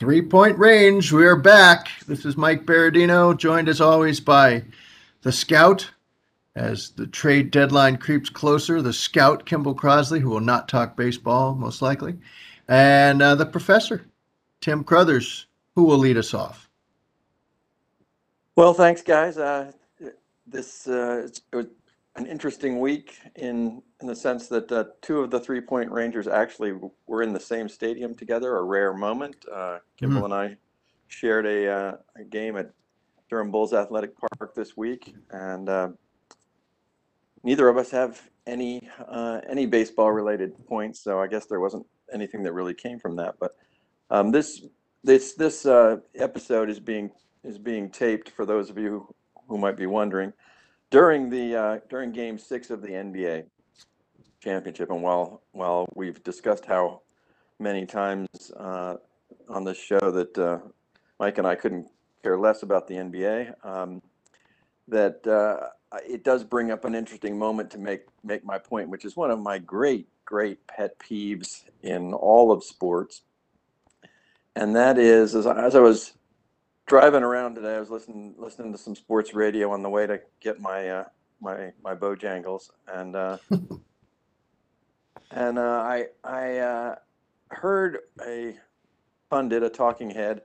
Three point range. We are back. This is Mike Berardino, joined as always by the scout. As the trade deadline creeps closer, the scout, Kimball Crosley, who will not talk baseball, most likely, and uh, the professor, Tim Crothers, who will lead us off. Well, thanks, guys. Uh, this uh, an interesting week in in the sense that uh, two of the three point rangers actually were in the same stadium together. A rare moment. Uh, Kimball mm-hmm. and I shared a, uh, a, game at Durham Bulls Athletic Park this week, and uh, neither of us have any uh, any baseball related points. So I guess there wasn't anything that really came from that. But um, this this this uh, episode is being is being taped for those of you who might be wondering during the uh, during Game Six of the NBA championship, and while while we've discussed how many times uh, on this show that uh, Mike and I couldn't care less about the NBA, um, that uh, it does bring up an interesting moment to make make my point, which is one of my great great pet peeves in all of sports, and that is as I, as I was driving around today, I was listening listening to some sports radio on the way to get my uh, my my Bojangles, and uh, and uh, I I uh, heard a pundit, a talking head,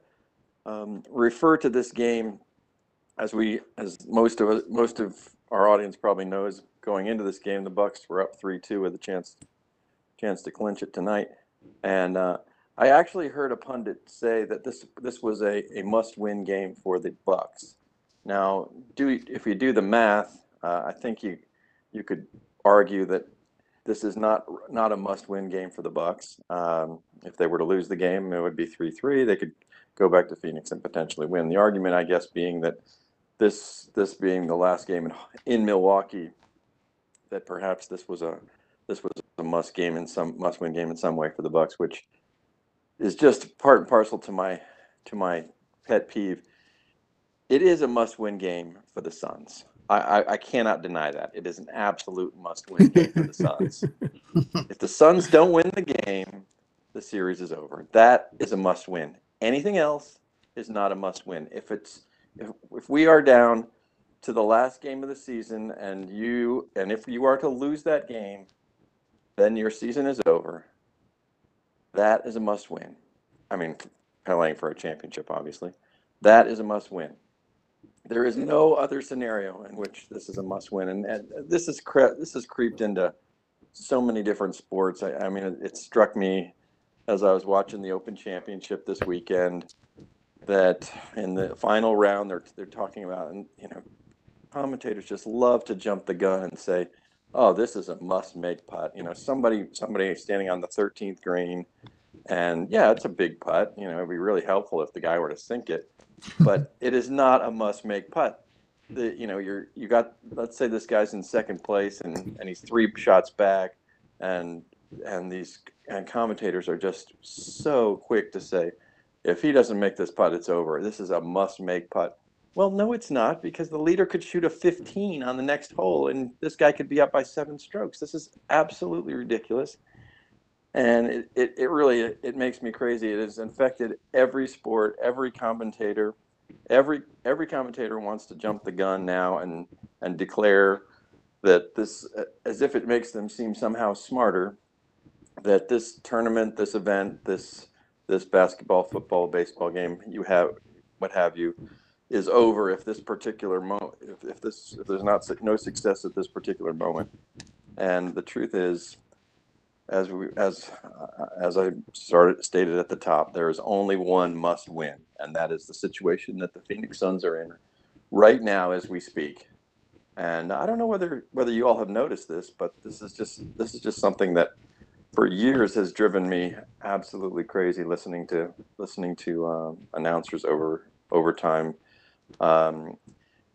um, refer to this game as we as most of most of our audience probably knows. Going into this game, the Bucks were up three two with a chance chance to clinch it tonight, and uh, I actually heard a pundit say that this this was a, a must win game for the Bucks. Now, do if you do the math, uh, I think you you could argue that this is not not a must win game for the Bucks. Um, if they were to lose the game, it would be three three. They could go back to Phoenix and potentially win. The argument, I guess, being that this this being the last game in, in Milwaukee, that perhaps this was a this was a must game in some must win game in some way for the Bucks, which is just part and parcel to my to my pet peeve. It is a must-win game for the Suns. I, I, I cannot deny that. It is an absolute must-win game for the Suns. if the Suns don't win the game, the series is over. That is a must-win. Anything else is not a must-win. If it's if, if we are down to the last game of the season and you and if you are to lose that game, then your season is over that is a must win. I mean, playing for a championship, obviously. That is a must win. There is no other scenario in which this is a must win. And, and this is cre- this has creeped into so many different sports. I, I mean, it, it struck me as I was watching the Open Championship this weekend that in the final round they're they're talking about and you know commentators just love to jump the gun and say oh, this is a must make putt. You know, somebody somebody standing on the 13th green, and yeah, it's a big putt. You know, it'd be really helpful if the guy were to sink it, but it is not a must make putt. The, you know, you're you got let's say this guy's in second place and and he's three shots back, and and these and commentators are just so quick to say, if he doesn't make this putt, it's over. This is a must make putt. Well, no, it's not because the leader could shoot a mm-hmm. 15 on the next hole and this guy could be up by seven strokes. This is absolutely ridiculous. And it, it, it really it makes me crazy. It has infected every sport, every commentator, every every commentator wants to jump the gun now and and declare that this as if it makes them seem somehow smarter that this tournament, this event, this this basketball, football, baseball game you have what have you is over if this particular moment, if, if this, if there's not no success at this particular moment. And the truth is, as we, as, as I started stated at the top, there is only one must win, and that is the situation that the Phoenix Suns are in right now as we speak. And I don't know whether whether you all have noticed this, but this is just this is just something that for years has driven me absolutely crazy listening to listening to um, announcers over over time um,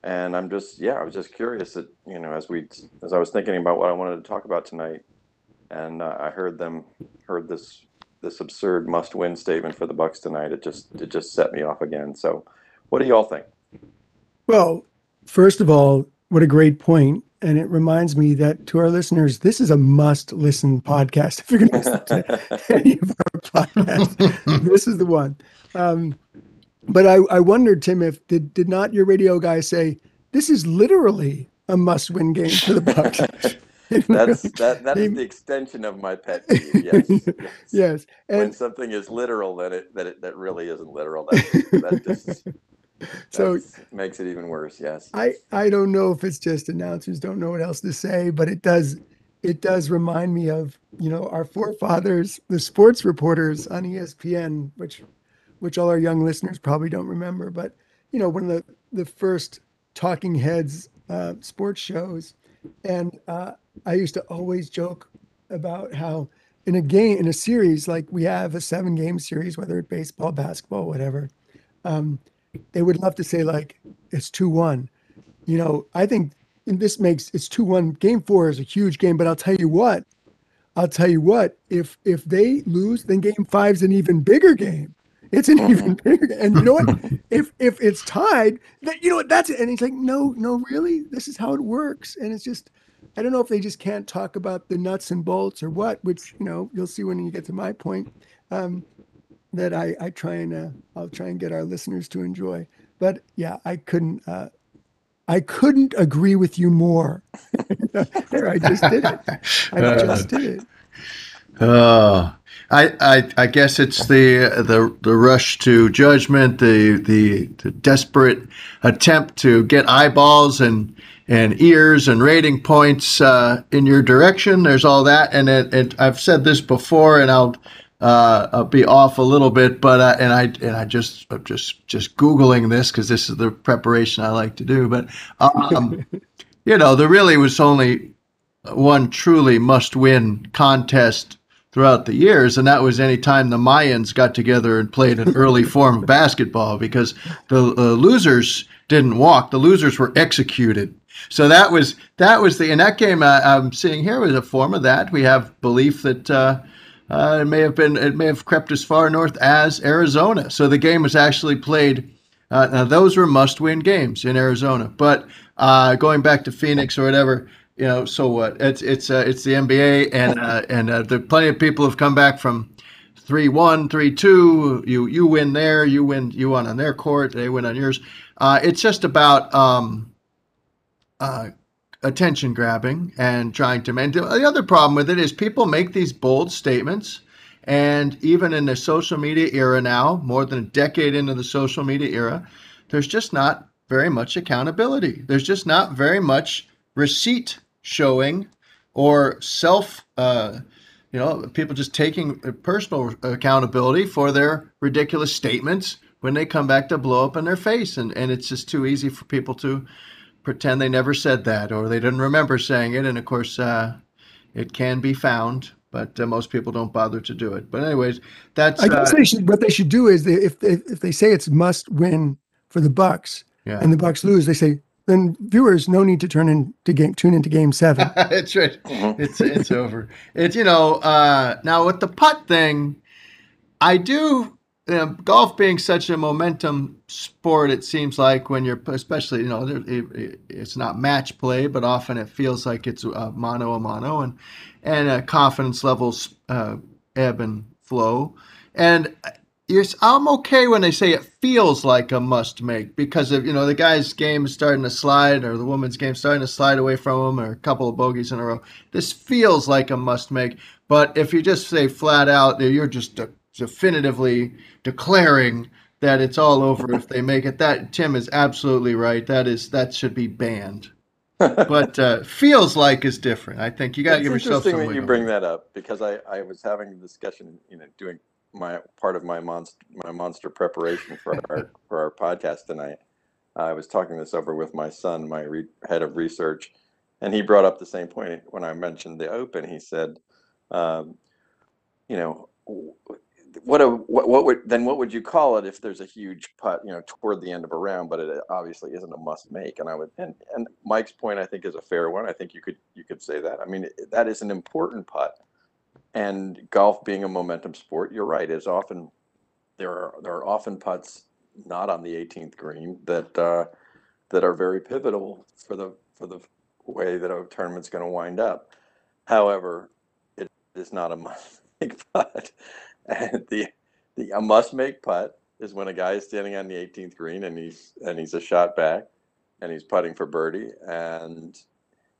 and I'm just, yeah, I was just curious that, you know, as we, as I was thinking about what I wanted to talk about tonight, and uh, I heard them, heard this, this absurd must-win statement for the Bucks tonight. It just, it just set me off again. So, what do y'all think? Well, first of all, what a great point. and it reminds me that to our listeners, this is a must-listen podcast. If you're going to listen to any of our podcasts, this is the one. Um, but I, I wondered, Tim, if did did not your radio guy say this is literally a must-win game for the Bucks? That's that. That is the extension of my pet peeve. Yes. yes. yes. And when something is literal, that it that it that really isn't literal. That, that just so makes it even worse. Yes. I I don't know if it's just announcers don't know what else to say, but it does it does remind me of you know our forefathers, the sports reporters on ESPN, which which all our young listeners probably don't remember, but you know one of the the first talking heads uh, sports shows, and uh, I used to always joke about how in a game in a series like we have a seven game series, whether it's baseball, basketball, whatever, um, they would love to say like it's two one. You know, I think this makes it's two one. Game four is a huge game, but I'll tell you what, I'll tell you what. If if they lose, then game five's an even bigger game. It's an even bigger. And you know what? if if it's tied, that you know what? That's it. And he's like, no, no, really, this is how it works. And it's just I don't know if they just can't talk about the nuts and bolts or what, which you know you'll see when you get to my point. Um, that I, I try and uh, I'll try and get our listeners to enjoy. But yeah, I couldn't uh, I couldn't agree with you more. there, I just did it. I just did it. Uh, I, I I guess it's the the the rush to judgment, the the, the desperate attempt to get eyeballs and and ears and rating points uh, in your direction. There's all that, and it, it, I've said this before, and I'll, uh, I'll be off a little bit, but uh, and I and I just I'm just just googling this because this is the preparation I like to do. But um, you know, there really was only one truly must-win contest throughout the years, and that was any time the Mayans got together and played an early form of basketball because the uh, losers didn't walk; the losers were executed. So that was that was the in that game uh, I'm seeing here was a form of that. We have belief that uh, uh, it may have been it may have crept as far north as Arizona. So the game was actually played. Uh, now those were must-win games in Arizona. But uh, going back to Phoenix or whatever, you know, so what? It's it's uh, it's the NBA, and and there plenty of people have come back from three one, three two. You you win there, you win you won on their court, they win on yours. it's just about. Um, uh, attention grabbing and trying to. And the other problem with it is people make these bold statements. And even in the social media era now, more than a decade into the social media era, there's just not very much accountability. There's just not very much receipt showing or self, uh, you know, people just taking personal accountability for their ridiculous statements when they come back to blow up in their face. And, and it's just too easy for people to pretend they never said that or they didn't remember saying it. And of course, uh, it can be found, but uh, most people don't bother to do it. But anyways, that's. I guess uh, they should, what they should do is they, if they, if they say it's must win for the Bucks, yeah. and the Bucks lose, they say then viewers no need to turn into game tune into game seven. That's right. It's it's over. It's you know uh, now with the putt thing, I do you know, golf being such a momentum sport, it seems like when you're, especially, you know, it, it's not match play, but often it feels like it's a mano a mano, and and uh, confidence levels uh, ebb and flow. And yes, I'm okay when they say it feels like a must make because of you know the guy's game is starting to slide or the woman's game starting to slide away from him or a couple of bogeys in a row. This feels like a must make. But if you just say flat out, that you're just definitively declaring that it's all over if they make it. That Tim is absolutely right. That is that should be banned. but uh, feels like is different. I think you got to give yourself. Interesting that you bring that up because I, I was having a discussion, you know, doing my part of my monster my monster preparation for our for our podcast tonight. I was talking this over with my son, my re- head of research, and he brought up the same point when I mentioned the Open. He said, um, you know, what a what, what would then what would you call it if there's a huge putt you know toward the end of a round but it obviously isn't a must make and i would and, and mike's point i think is a fair one i think you could you could say that i mean that is an important putt and golf being a momentum sport you're right is often there are there are often putts not on the 18th green that uh, that are very pivotal for the for the way that a tournament's going to wind up. However, it is not a must make putt. And the, the a must make putt is when a guy is standing on the 18th green and he's and he's a shot back and he's putting for birdie and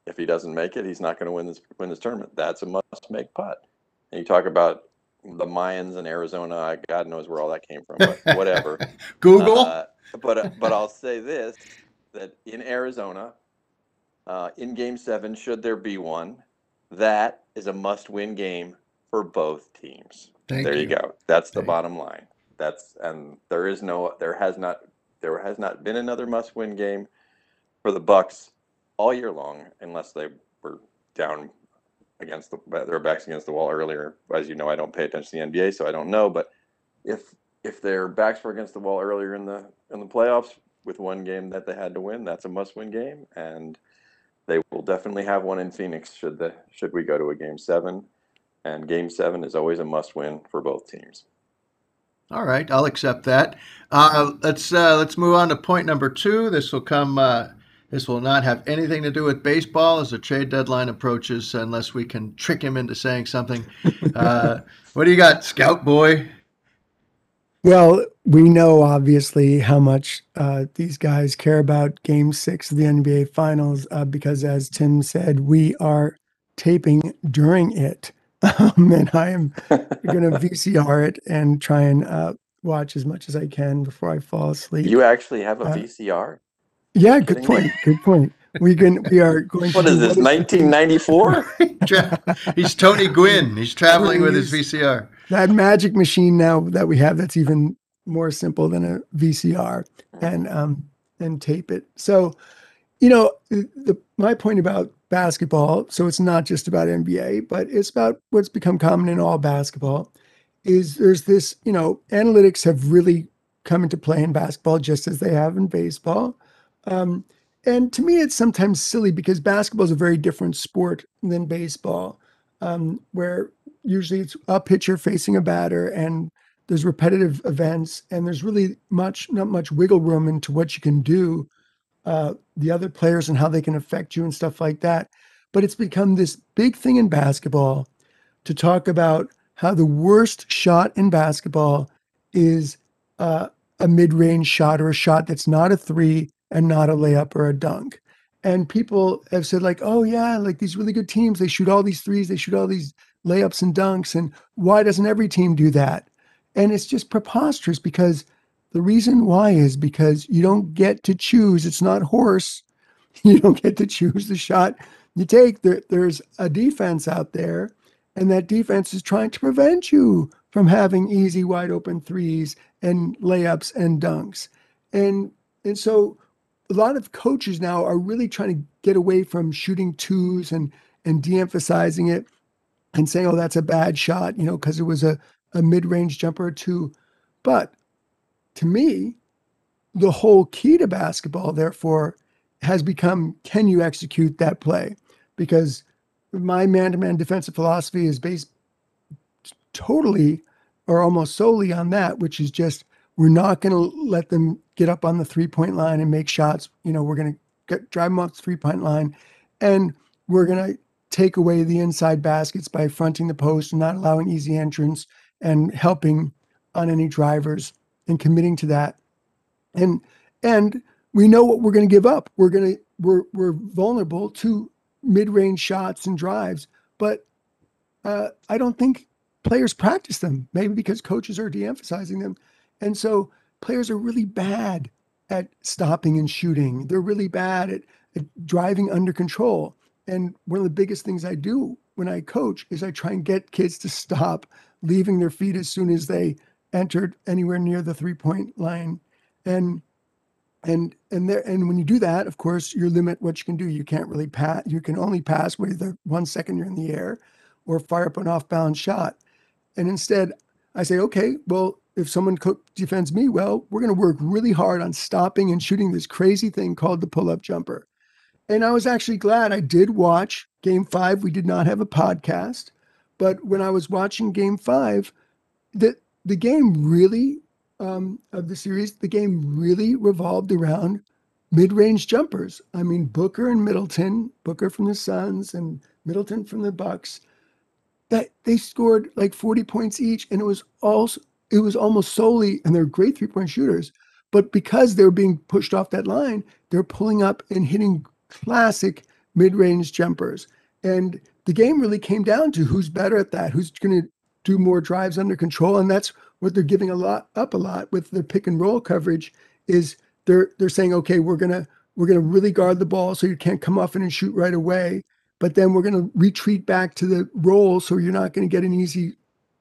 if he doesn't make it, he's not going to win this win this tournament. That's a must make putt. And you talk about the Mayans in Arizona. God knows where all that came from, but whatever. Google. Uh, but uh, but I'll say this: that in Arizona, uh, in Game Seven, should there be one, that is a must-win game for both teams. Thank there you. you. go. That's the Thank bottom line. That's and there is no, there has not, there has not been another must-win game for the Bucks all year long, unless they were down against the their backs against the wall earlier. As you know, I don't pay attention to the NBA, so I don't know. But if if their backs were against the wall earlier in the in the playoffs with one game that they had to win, that's a must-win game, and they will definitely have one in Phoenix should the should we go to a game seven. And game seven is always a must-win for both teams. All right, I'll accept that. Uh, let's uh, let's move on to point number two. This will come. Uh, this will not have anything to do with baseball as the trade deadline approaches, unless we can trick him into saying something. Uh, what do you got, Scout Boy? Well, we know obviously how much uh, these guys care about Game Six of the NBA Finals uh, because, as Tim said, we are taping during it, um, and I am going to VCR it and try and uh, watch as much as I can before I fall asleep. You actually have a Uh, VCR? Yeah, good point. Good point. We can. We are going. What to is this? 1994? He's Tony Gwynn. He's traveling with his VCR. that magic machine now that we have that's even more simple than a VCR and um and tape it. So, you know, the my point about basketball, so it's not just about NBA, but it's about what's become common in all basketball is there's this, you know, analytics have really come into play in basketball just as they have in baseball. Um, and to me, it's sometimes silly because basketball is a very different sport than baseball, um, where usually it's a pitcher facing a batter and there's repetitive events and there's really much not much wiggle room into what you can do uh, the other players and how they can affect you and stuff like that. But it's become this big thing in basketball to talk about how the worst shot in basketball is uh, a mid-range shot or a shot that's not a three and not a layup or a dunk. And people have said like oh yeah like these really good teams they shoot all these threes they shoot all these layups and dunks and why doesn't every team do that? And it's just preposterous because the reason why is because you don't get to choose it's not horse you don't get to choose the shot you take. There, there's a defense out there and that defense is trying to prevent you from having easy wide open threes and layups and dunks. And and so a lot of coaches now are really trying to get away from shooting twos and and de-emphasizing it and saying oh that's a bad shot you know because it was a, a mid-range jumper or two. But to me the whole key to basketball therefore has become can you execute that play? Because my man-to-man defensive philosophy is based totally or almost solely on that which is just we're not going to let them get up on the three-point line and make shots. You know we're going to drive them off the three-point line. And we're going to take away the inside baskets by fronting the post and not allowing easy entrance and helping on any drivers and committing to that. And and we know what we're going to give up. We're going to we're we're vulnerable to mid-range shots and drives but uh, i don't think players practice them. Maybe because coaches are de-emphasizing them and so players are really bad at stopping and shooting. They're really bad at, at driving under control. And one of the biggest things i do when i coach is i try and get kids to stop leaving their feet as soon as they entered anywhere near the three point line. And and and there and when you do that of course you limit what you can do. You can't really pass you can only pass with the one second you're in the air or fire up an off balance shot. And instead i say okay well if someone defends me well we're going to work really hard on stopping and shooting this crazy thing called the pull up jumper and i was actually glad i did watch game five we did not have a podcast but when i was watching game five the the game really um, of the series, the game really revolved around mid-range jumpers. I mean, Booker and Middleton, Booker from the Suns and Middleton from the Bucks, that they scored like 40 points each, and it was also it was almost solely, and they're great three-point shooters, but because they're being pushed off that line, they're pulling up and hitting classic mid-range jumpers. And the game really came down to who's better at that, who's going to do more drives under control, and that's what they're giving a lot up a lot with their pick and roll coverage. Is they're they're saying, okay, we're gonna we're gonna really guard the ball so you can't come off and shoot right away, but then we're gonna retreat back to the roll so you're not gonna get an easy,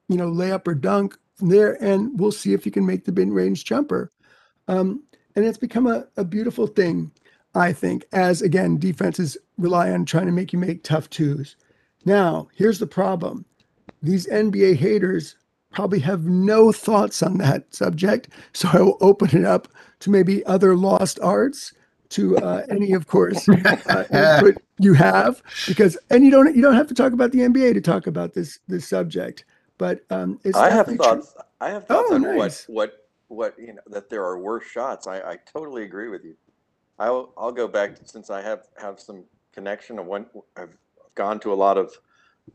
you know, layup or dunk there, and we'll see if you can make the mid range jumper. Um, and it's become a, a beautiful thing, I think, as again defenses rely on trying to make you make tough twos. Now, here's the problem: these NBA haters probably have no thoughts on that subject. So I will open it up to maybe other lost arts, to uh, any, of course, uh, you have, because and you don't you don't have to talk about the NBA to talk about this this subject. But um, it's I have true. thoughts. I have thoughts Oh, on nice. what what what you know that there are worse shots. I, I totally agree with you. I'll I'll go back to, since I have have some connection. I went I've gone to a lot of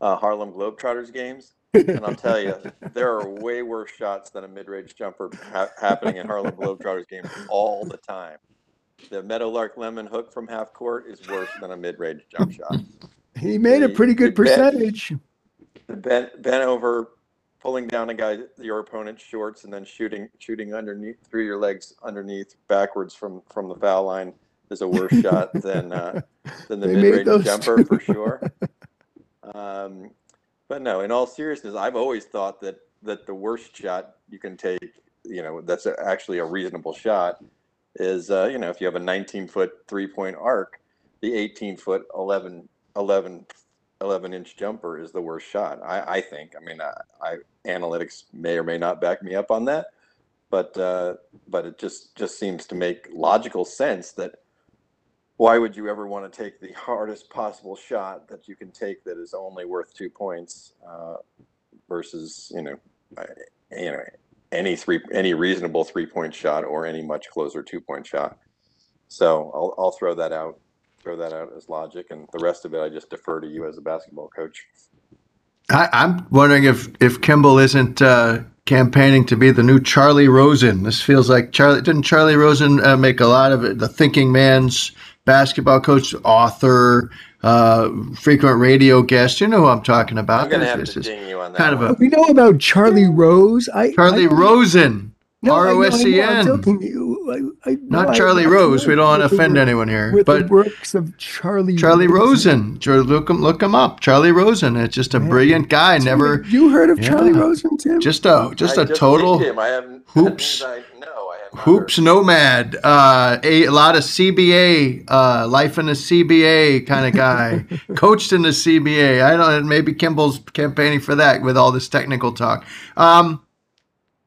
uh, Harlem Globetrotters games, and I'll tell you there are way worse shots than a mid-range jumper ha- happening in Harlem Globetrotters games all the time. The Meadowlark Lemon hook from half court is worse than a mid-range jump shot. He made a pretty good the percentage. the bent bent over, pulling down a guy your opponent's shorts and then shooting shooting underneath through your legs underneath backwards from from the foul line is a worse shot than uh, than the mid range jumper for sure. Um, but no, in all seriousness, I've always thought that that the worst shot you can take, you know, that's a, actually a reasonable shot, is uh, you know if you have a 19 foot three point arc, the 18 foot 11 11 11 inch jumper is the worst shot. I, I think. I mean, I, I analytics may or may not back me up on that, but uh, but it just just seems to make logical sense that why would you ever want to take the hardest possible shot that you can take that is only worth two points uh, versus you know you know any three any reasonable three point shot or any much closer two point shot. So I'll I'll throw that out throw that out as logic, and the rest of it I just defer to you as a basketball coach. I, I'm wondering if if Kimball isn't uh, campaigning to be the new Charley Rosen. This feels like Charlie. Didn't Charley Rosen uh, make a lot of it? The thinking man's basketball coach, author, uh, frequent radio guest. You know who I'm talking about. I'm gonna have to is ding you on that. kind of a- We know about Charlie Rose. I Charlie I don't- Rosen, No, I know, I know, I'm R-O-S-E-N. joking. You- I- I- no, not Charlie I'm Rose. We don't want to offend work- anyone here, With but the works of Charlie Charley Rosen. Char- Look him, look him up. Charley Rosen. It's just a Man. brilliant guy. Never, You heard of Charley Rosen, Tim? just a just I a just total. pinged him. I hoops- that means I, no, I have not Hoops nomad, uh, a, a lot of CBA, uh, life in the CBA kind of guy, coached in the CBA. I don't. know, Maybe Kimball's campaigning for that with all this technical talk. Um,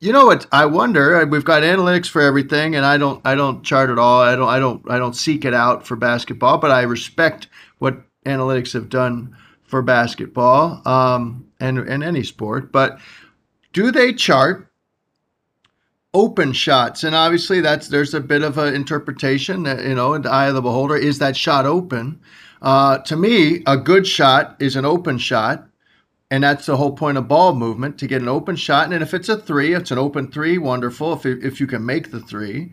you know what? I wonder. uh, We've got analytics for everything, and I don't. I don't chart at all. I don't. I don't. I don't seek it out for basketball, but I respect what analytics have done for basketball um, and and any sport. But do they chart? open shots and obviously that's there's a bit of an interpretation that you know in the eye of the beholder is that shot open uh, to me a good shot is an open shot and that's the whole point of ball movement to get an open shot. And if it's a three it's an open three wonderful if, if you can make the three.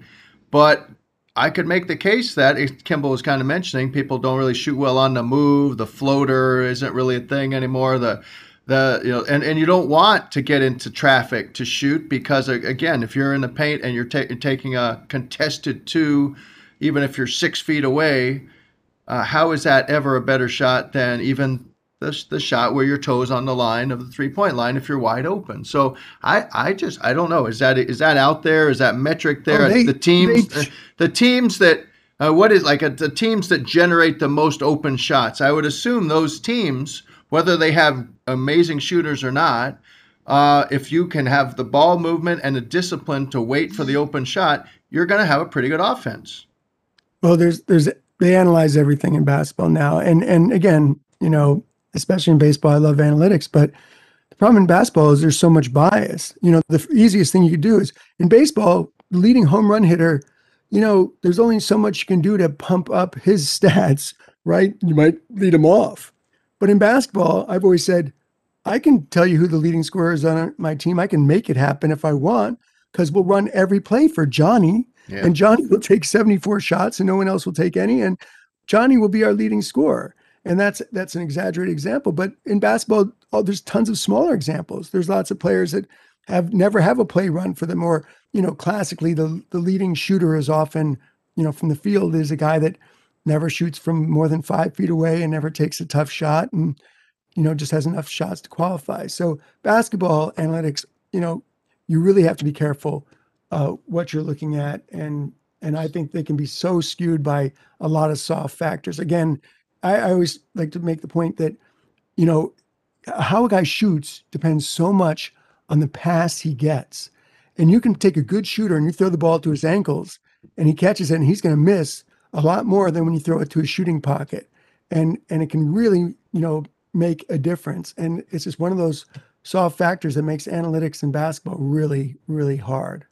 But i could make the case that kimball was kind of mentioning people don't really shoot well on the move the floater isn't really a thing anymore the the you know and, and you don't want to get into traffic to shoot because again if you're in the paint and you're ta- taking a contested two even if you're six feet away uh, how is that ever a better shot than even the, the shot where your toes on the line of the three point line if you're wide open. So i i just i don't know. Is that is that out there? Is that metric there? Oh, they- the teams they- the teams that uh, what is like a, the teams that generate the most open shots. I would assume those teams whether they have amazing shooters or not, uh, if you can have the ball movement and the discipline to wait for the open shot, you're going to have a pretty good offense. Well, there's there's they analyze everything in basketball now, and and again, you know, especially in baseball, I love analytics, but the problem in basketball is there's so much bias. You know, the easiest thing you could do is in baseball, the leading home run hitter you know, there's only so much you can do to pump up his stats, right? You might lead him off. But in basketball, I've always said, I can tell you who the leading scorer is on my team. I can make it happen if I want, because we'll run every play for Johnny, Yeah. and Johnny will take 74 shots, and no one else will take any, and Johnny will be our leading scorer. And that's that's an exaggerated example, but in basketball, oh, there's tons of smaller examples. There's lots of players that have never have a play run for them, or you know, classically the the leading shooter is often, you know, from the field is a guy that never shoots from more than five feet away and never takes a tough shot, and you know, just has enough shots to qualify. So basketball analytics, you know, you really have to be careful uh, what you're looking at, and and I think they can be so skewed by a lot of soft factors. Again, I, I always like to make the point that, you know, how a guy shoots depends so much on the pass he gets. And you can take a good shooter and you throw the ball to his ankles and he catches it and he's going to miss a lot more than when you throw it to his shooting pocket. And and it can really, you know, make a difference. And it's just one of those soft factors that makes analytics in basketball really, really hard.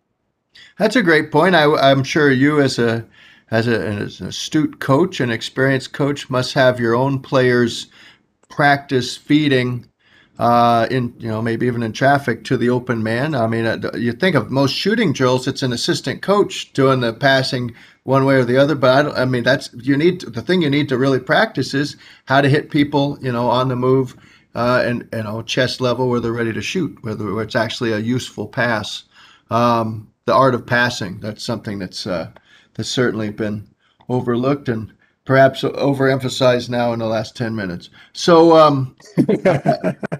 That's a great point. I, I'm sure you, as a as, a, as an astute coach, an experienced coach, must have your own players practice feeding uh, in you know maybe even in traffic to the open man. I mean, uh, you think of most shooting drills, it's an assistant coach doing the passing one way or the other. But I, I mean, that's you need the thing you need to really practice is how to hit people, you know, on the move uh, and you know chest level where they're ready to shoot, whether it's actually a useful pass. Um, the art of passing. That's something that's uh, that's certainly been overlooked and perhaps overemphasized now in the last ten minutes. So, um,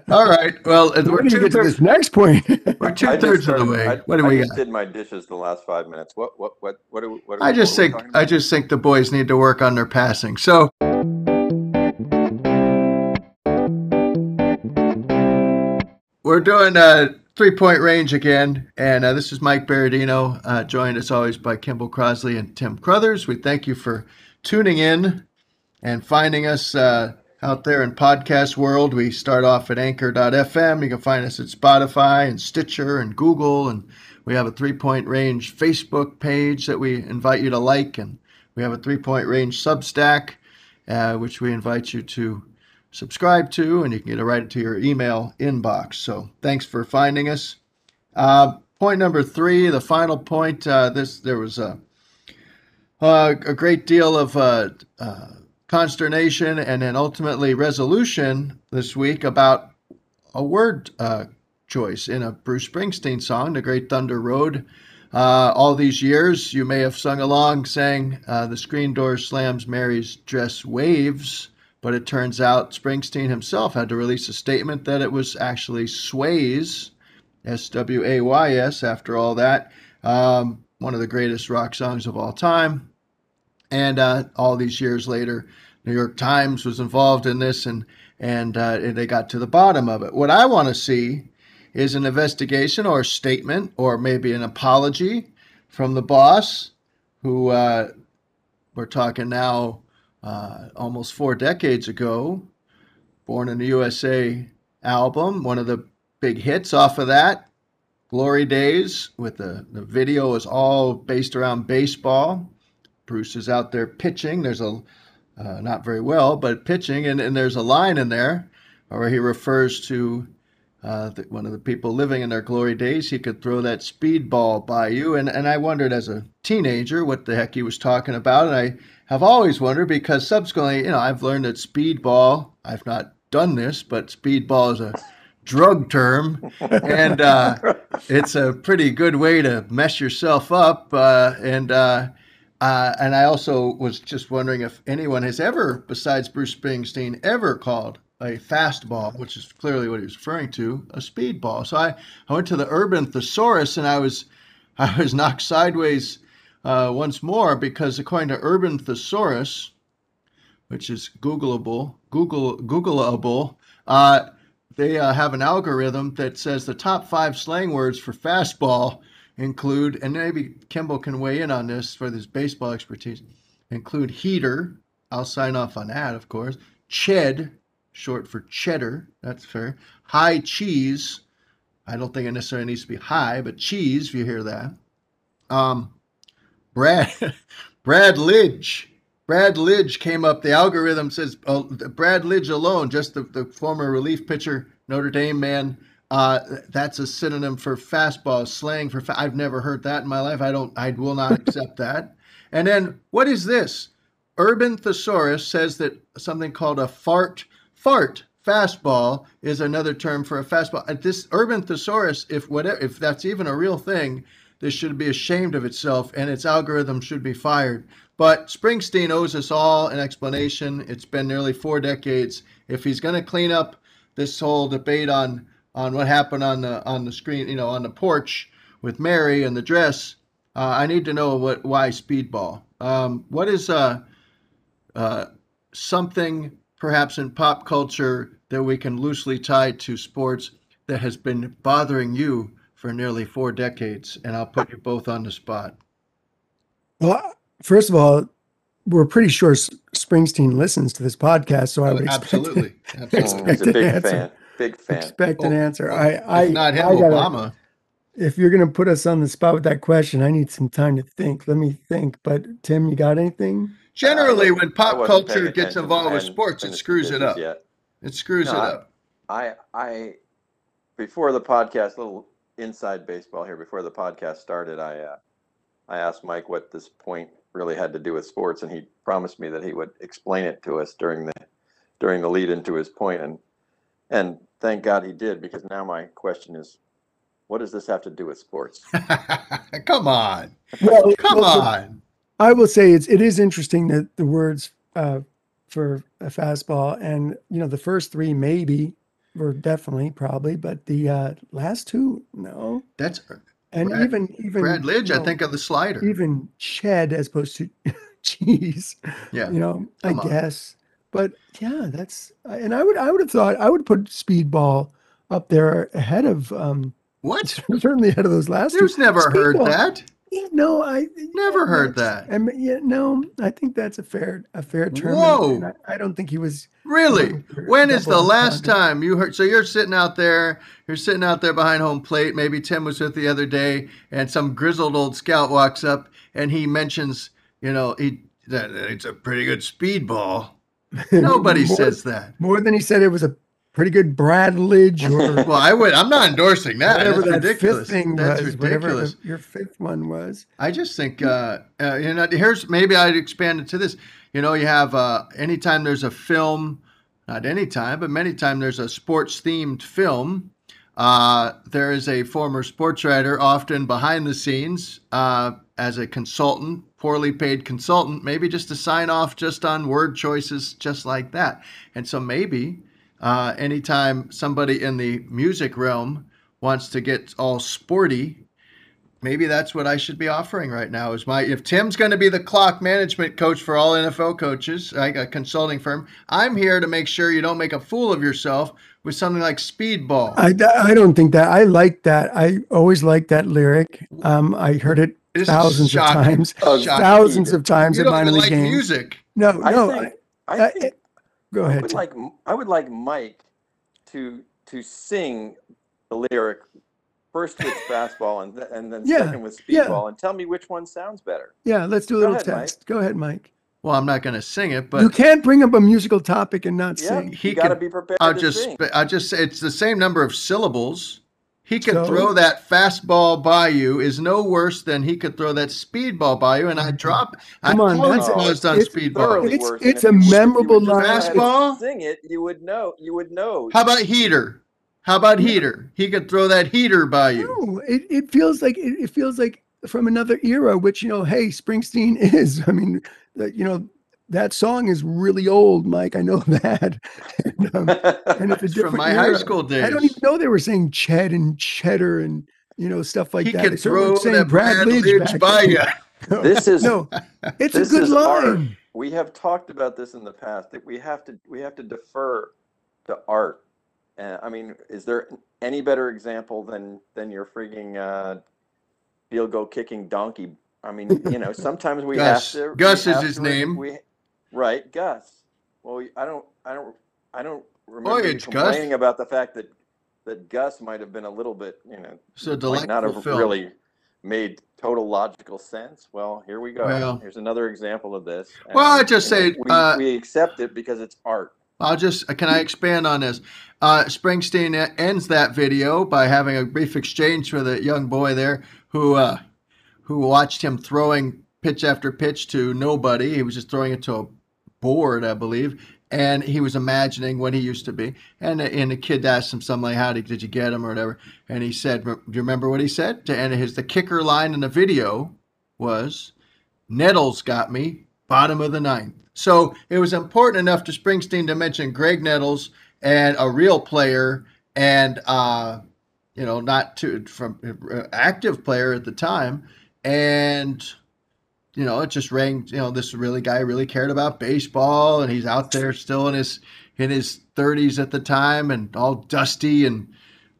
all right. Well, We're we're going to two get to this next point. We're two I just thirds of the way. I, what do I we just got? did my dishes the last five minutes. What what what what do we, what? Are I just what think I just think the boys need to work on their passing. So. We're doing uh, three point range again, and uh, this is Mike Berardino, uh, joined as always by Kimball Crosley and Tim Crothers. We thank you for tuning in and finding us uh, out there in podcast world. We start off at anchor.fm. You can find us at Spotify and Stitcher and Google, and we have a three point range Facebook page that we invite you to like, and we have a three point range Substack, uh, which we invite you to subscribe to, and you can get it right to your email inbox. So thanks for finding us. Uh, point number three, the final point. Uh, this there was a uh, a great deal of uh, uh, consternation and then ultimately resolution this week about a word uh, choice in a Bruce Springsteen song, "The Great Thunder Road." All these years, you may have sung along, saying, "The screen door slams, Mary's dress waves." But it turns out Springsteen himself had to release a statement that it was actually sways, S W A Y S, after all that. Um, one of the greatest rock songs of all time. And uh, all these years later, New York Times was involved in this and, and uh, they got to the bottom of it. What I want to see is an investigation or a statement or maybe an apology from the boss, who uh, we're talking now uh, almost four decades ago, Born in the USA album, one of the big hits off of that, Glory Days, with the, the video is all based around baseball. Bruce is out there pitching. There's a, uh, not very well, but pitching, and, and there's a line in there where he refers to uh, the, one of the people living in their glory days. He could throw that speedball by you, and, and I wondered as a teenager what the heck he was talking about, and I have always wondered because subsequently, you know, I've learned that speedball, I've not done this, but speedball is a drug term, and uh, it's a pretty good way to mess yourself up. Uh, and uh, uh, and I also was just wondering if anyone has ever, besides Bruce Springsteen, ever called a fastball, which is clearly what he was referring to, a speedball. So I, I went to the Urban Thesaurus and I was I was knocked sideways uh, once more because according to Urban Thesaurus, which is Googleable, Google Googleable, uh, they uh, have an algorithm that says the top five slang words for fastball include, and maybe Kimball can weigh in on this for this baseball expertise, include heater. I'll sign off on that, of course. Ched, short for cheddar. That's fair. High cheese. I don't think it necessarily needs to be high, but cheese, if you hear that. Um, Brad Brad Lidge. Brad Lidge came up. The algorithm says uh, Brad Lidge alone, just the, the former relief pitcher, Notre Dame man. Uh, that's a synonym for fastball, slang for. Fa- I've never heard that in my life. I don't. I will not accept that. And then what is this? Urban Thesaurus says that something called a fart fart fastball is another term for a fastball. This Urban Thesaurus, if whatever, if that's even a real thing, this should be ashamed of itself and its algorithm should be fired. But Springsteen owes us all an explanation. It's been nearly four decades. If he's going to clean up this whole debate on on what happened on the on the screen, you know, on the porch with Mary and the dress, uh, I need to know what why speedball. Um, what is uh, uh, something perhaps in pop culture that we can loosely tie to sports that has been bothering you for nearly four decades? And I'll put you both on the spot. Well, first of all, we're pretty sure Springsteen listens to this podcast, so I would expect, Absolutely, Mm, absolutely. He's a big Answer. fan. Big fan. expect an Oh, answer. I, I, not him, I gotta- Obama. if you're gonna put us on the spot with that question, I need some time to think. Let me think. But Tim, you got anything? Generally, I when pop culture gets involved with sports, it screws it up. Yet. It screws No, it up. I I before the podcast, little inside baseball here. Before the podcast started, I uh, I asked Mike what this point really had to do with sports, and he promised me that he would explain it to us during the during the lead into his point, and and thank God he did because now my question is, what does this have to do with sports? Come on, Well, come well, on. I will say it's it is interesting that the words uh, for a fastball and you know the first three maybe were definitely probably, but the uh, last two no, That's and Brad- even even Brad Lidge. you I think of the slider. even shed as opposed to cheese. Yeah. you know, Come I on. guess. But yeah, that's and I would I would have thought I would put speedball up there ahead of um What? certainly ahead of those last two. Who's never heard that? No, I Never heard that. I mean, yeah, no, I think that's a fair a fair term. Whoa. I, I don't think he was. Really? When is the last time you heard? So you're sitting out there, you're sitting out there behind home plate. Maybe Tim was with the other day, and some grizzled old scout walks up and he mentions, you know, he that it's a pretty good speedball. Nobody more, says that. more than he said. It was a pretty good Brad Lidge or Well, I would. I'm not endorsing that. whatever That's that ridiculous. fifth thing That's was. Ridiculous. your fifth one was. I just think, uh, uh, you know, here's maybe I'd expand it to this. You know, you have uh, anytime there's a film, not anytime, but many times there's a sports themed film. Uh, there is a former sports writer, often behind the scenes uh, as a consultant, poorly paid consultant, maybe just to sign off just on word choices, just like that. And so maybe uh, anytime somebody in the music realm wants to get all sporty, maybe that's what I should be offering right now. Is my if Tim's going to be the clock management coach for all NFL coaches, like a consulting firm, I'm here to make sure you don't make a fool of yourself with something like speedball. I, I don't think that I like that. I always like that lyric. Um, I heard it This is thousands of times, Oh, Shocking. thousands of times You in don't minor even league like games. music. No, I no. think I I- think go I ahead. would like I would like Mike to to sing the lyric first with fastball and th- and then Yeah, second with yeah. speedball and tell me which one sounds better. Yeah, let's do a Go little ahead, Mike. test. Go ahead, Mike. Well, I'm not going to sing it, but you can't bring up a musical topic and not Yeah, sing. He got to be prepared I'll to just sing. I'll just say it's the same number of syllables. He could So- throw that fastball by you is no worse than he could throw that speedball by you, and I drop. Come I on, that's- paused on it's speedball. It's- it's a you- if you memorable line. go ahead and Fastball? Sing it, you would know. You would know. How about heater? How about heater? He could throw that heater by you. No, it, it feels like it, it feels like from another era, which you know, hey, Springsteen is. I mean, you know, that song is really old, Mike. I know that. and, um, and it's a It's different from my high school days. I don't even know they were saying Ched and Cheddar and you know stuff like he that. could They certainly throw weren't saying that Brad Lidge back by you. No, This is- no, it's a good is art. line. we have talked about this in the past that we have to we have to defer to art. Uh, I mean, is there any better example than than your freaking uh, field goal kicking donkey? I mean, you know, sometimes we Gus. have to. Gus is his to- name. We, right, Gus. Well, I don't, I don't, I don't remember Voyage, Gus. complaining about the fact that that Gus might have been a little bit, you know, might not have film. really made total logical sense. Well, here we go. Well- Here's another example of this. Well, I And, just say, we, uh, we accept it because it's art. I'll just can I expand on this? Uh, Springsteen ends that video by having a brief exchange with a young boy there who uh, who watched him throwing pitch after pitch to nobody. He was just throwing it to a board, I believe, and he was imagining what he used to be. And and the kid asked him something like, "How did, did you get him?" or whatever, and he said, "Do you remember what he said?" And his the kicker line in the video was, "Nettles got me, bottom of the ninth. So it was important enough to Springsteen to mention Graig Nettles and a real player and uh, you know not to from uh, active player at the time and you know it just rang you know this really guy really cared about baseball and he's out there still in his in his 30s at the time and all dusty and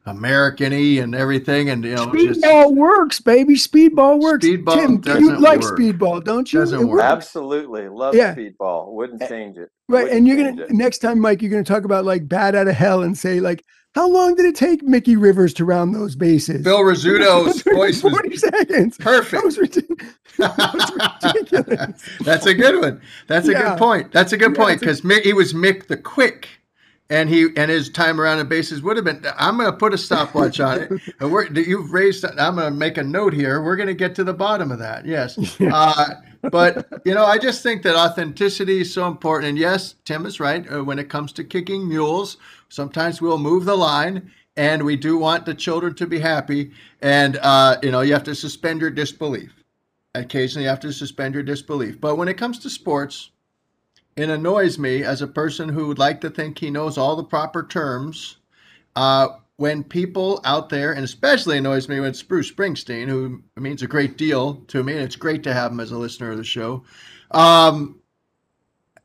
American-y and everything and you know just Speedball works, baby. Speedball works. Speedball Tim, you doesn't like work. speedball, don't you? Doesn't It work. works. Absolutely. Love Yeah. speedball. Wouldn't change it. Right, Wouldn't and you're gonna it. next time, Mike, you're gonna talk about like Bat Out of Hell and say like, how long did it take Mickey Rivers to round those bases? Phil Rizzuto's voice was Forty seconds. perfect That was, ridiculous. that was ridiculous. That's a good one. That's a Yeah. good point. That's a good Yeah, point because Mick he was Mick the Quick, and he and his time around the bases would have been. I'm going to put a stopwatch on it. And we're, you've raised. I'm going to make a note here. We're going to get to the bottom of that. Yes, uh, but you know, I just think that authenticity is so important. And yes, Tim is right. Uh, when it comes to kicking mules, sometimes we'll move the line. And we do want the children to be happy, and uh, you know you have to suspend your disbelief occasionally you have to suspend your disbelief. But when it comes to sports, it annoys me as a person who would like to think he knows all the proper terms. Uh, when people out there, and especially annoys me when it's Bruce Springsteen, who means a great deal to me, and it's great to have him as a listener of the show. Um,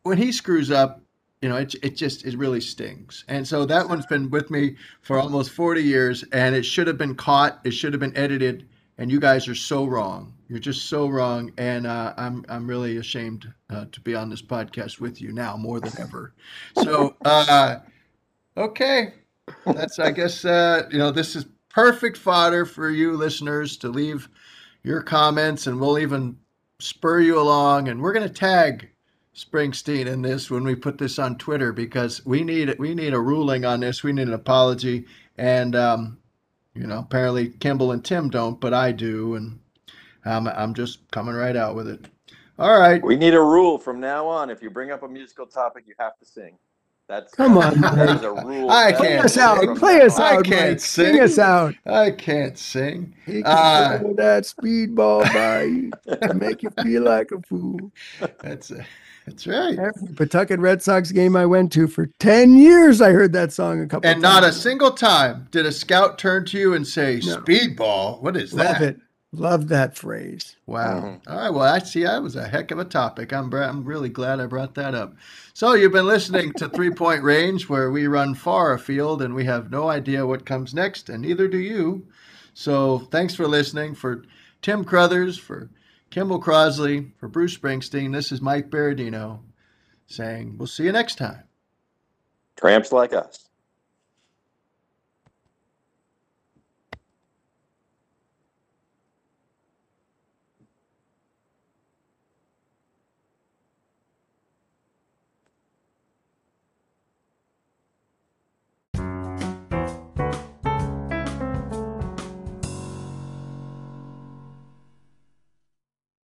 when he screws up, you know, it, it just it really stings. And so that one's been with me for almost 40 years, and it should have been caught. It should have been edited. And you guys are so wrong. You're just so wrong, and uh, I'm I'm really ashamed uh, to be on this podcast with you now more than ever. So, uh, okay, that's I guess uh, you know this is perfect fodder for you listeners to leave your comments, and we'll even spur you along, and we're going to tag Springsteen in this when we put this on Twitter because we need we need a ruling on this. We need an apology, and um, you know apparently Kimball and Tim don't, but I do, and I'm I'm just coming right out with it. All right, We need a rule from now on. If you bring up a musical topic, you have to sing. That's Come on, That a rule. I can't is us out. sing. Play us I out, can't Mike. sing. Sing us out. I can't sing. He Uh, can that speedball by you to make you feel like a fool. That's it. that's right. Every Pawtucket Red Sox game I went to for 10 years, I heard that song a couple And not a single time did a scout turn to you and say, No. "Speedball." What is Love that? it. Love that phrase. Wow. Mhm. All right. Well, I see that was a heck of a topic. I'm br- I'm really glad I brought that up. So you've been listening to Three Point Range, where we run far afield and we have no idea what comes next, and neither do you. So thanks for listening. For Tim Crothers, for Kimball Crosley, for Bruce Springsteen, this is Mike Berardino saying, "We'll see you next time." Tramps like us.